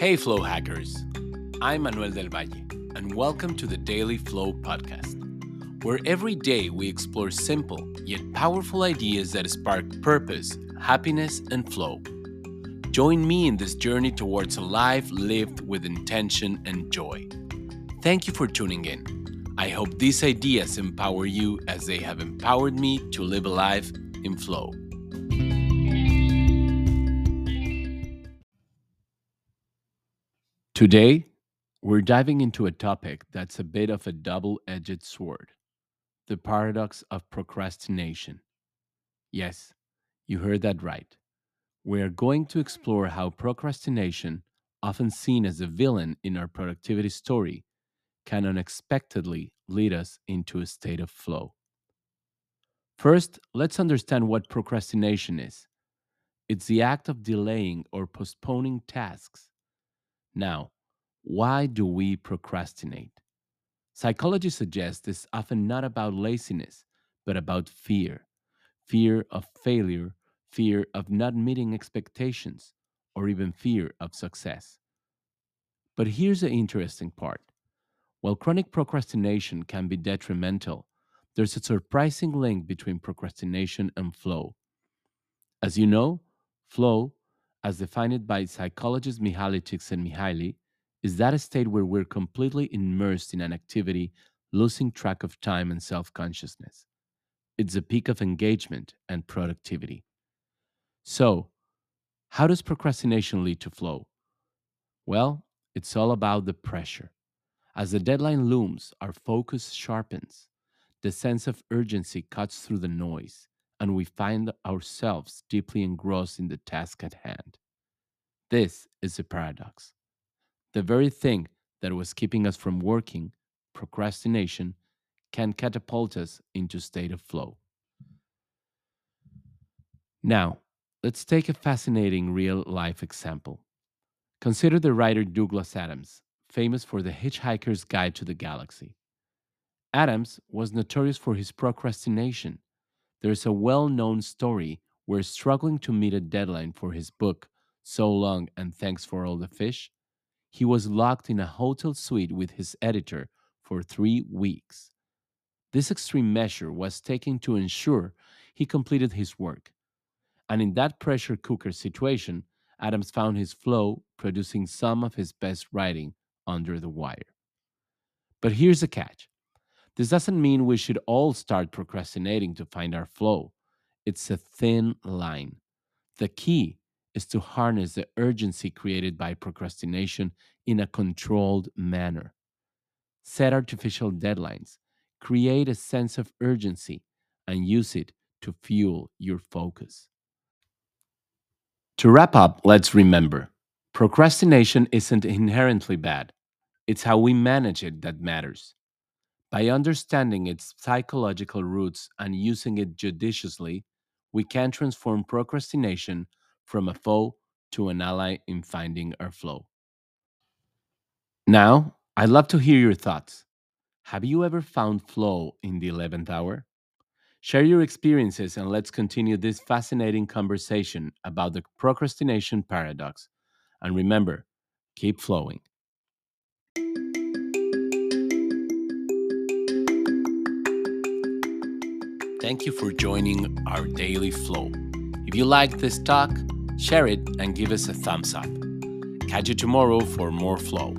Hey, Flow Hackers. I'm Manuel del Valle, and welcome to the Daily Flow Podcast, where every day we explore simple yet powerful ideas that spark purpose, happiness, and flow. Join me in this journey towards a life lived with intention and joy. Thank you for tuning in. I hope these ideas empower you as they have empowered me to live a life in flow. Today, we're diving into a topic that's a bit of a double edged sword the paradox of procrastination. Yes, you heard that right. We are going to explore how procrastination, often seen as a villain in our productivity story, can unexpectedly lead us into a state of flow. First, let's understand what procrastination is it's the act of delaying or postponing tasks now, why do we procrastinate? Psychology suggests it's often not about laziness, but about fear fear of failure, fear of not meeting expectations, or even fear of success. But here's the interesting part while chronic procrastination can be detrimental, there's a surprising link between procrastination and flow. As you know, flow as defined by psychologists Mihaly Csikszentmihalyi, is that a state where we're completely immersed in an activity, losing track of time and self consciousness. It's a peak of engagement and productivity. So, how does procrastination lead to flow? Well, it's all about the pressure. As the deadline looms, our focus sharpens. The sense of urgency cuts through the noise, and we find ourselves deeply engrossed in the task at hand. This is a paradox. The very thing that was keeping us from working, procrastination, can catapult us into state of flow. Now, let's take a fascinating real life example. Consider the writer Douglas Adams, famous for The Hitchhiker's Guide to the Galaxy. Adams was notorious for his procrastination there is a well known story where, struggling to meet a deadline for his book, So Long and Thanks for All the Fish, he was locked in a hotel suite with his editor for three weeks. This extreme measure was taken to ensure he completed his work. And in that pressure cooker situation, Adams found his flow, producing some of his best writing under the wire. But here's the catch this doesn't mean we should all start procrastinating to find our flow. It's a thin line. The key is to harness the urgency created by procrastination in a controlled manner. Set artificial deadlines, create a sense of urgency, and use it to fuel your focus. To wrap up, let's remember procrastination isn't inherently bad, it's how we manage it that matters. By understanding its psychological roots and using it judiciously, we can transform procrastination from a foe to an ally in finding our flow. Now, I'd love to hear your thoughts. Have you ever found flow in the 11th hour? Share your experiences and let's continue this fascinating conversation about the procrastination paradox. And remember, keep flowing. Thank you for joining our daily flow. If you like this talk, share it and give us a thumbs up. Catch you tomorrow for more flow.